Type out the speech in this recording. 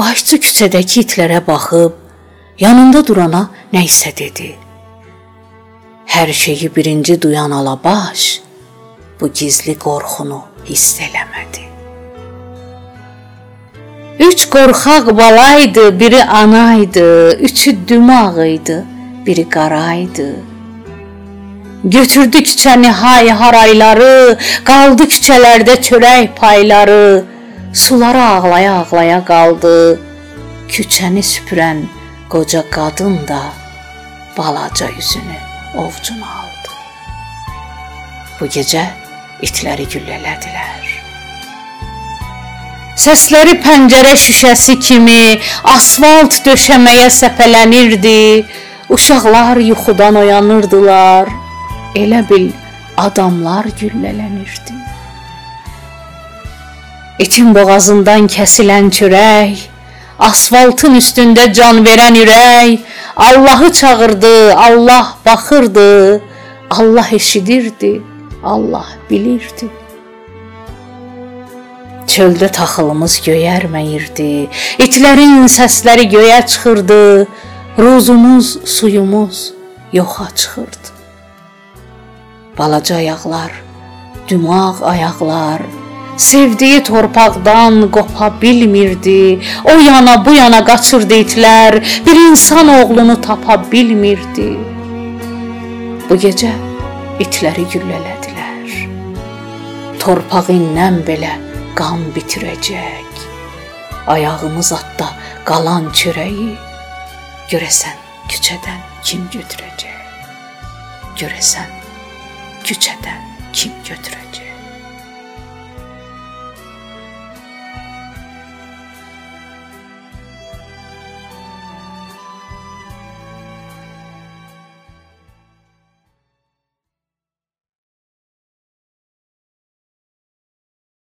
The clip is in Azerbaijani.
Başçı küçədəki itlərə baxıb yanında durana nə isə dedi. Hər şeyi birinci duyan Alabaş bu gizli qorxunu hiss eləmədi. Üç qorxaq balaydı, biri anaydı, üçü dümağ idi, biri qaraydı. Götürdü küçəni hay harayları, qaldı küçələrdə çörək payları, suları ağlaya-ağlaya qaldı. Küçəni süpürən qoca qadın da balaca üzünü ovcuna aldı. Bu gecə itləri güllələdilər. Səsləri pəncərə şüşəsi kimi asfalt döşəməyə səpələnirdi. Uşaqlar yuxudan oyanırdılar. Elə bil adamlar güllələnirdi. İtin boğazından kəsilən çörək, asfaltın üstündə can verən ürək Allahı çağırdı, Allah baxırdı, Allah eşidirdi, Allah bilirdi. Çöldə taxılımız göyərməyirdi. İtlərin səsləri göyə çıxırdı. Rozumuz, suyumuz yoxa çıxırdı. Balaca ayaqlar, dümağ ayaqlar sevdiyi torpaqdan qopa bilmirdi. O yana bu yana qaçırdı itlər, bir insan oğlunu tapa bilmirdi. Bu gecə itləri güllələdilər. Torpaq indən belə qan bitirəcək. Ayağımız atda qalan çörəyi görəsən küçədən kim götürəcək? Görəsən küçədən kim götürəcək?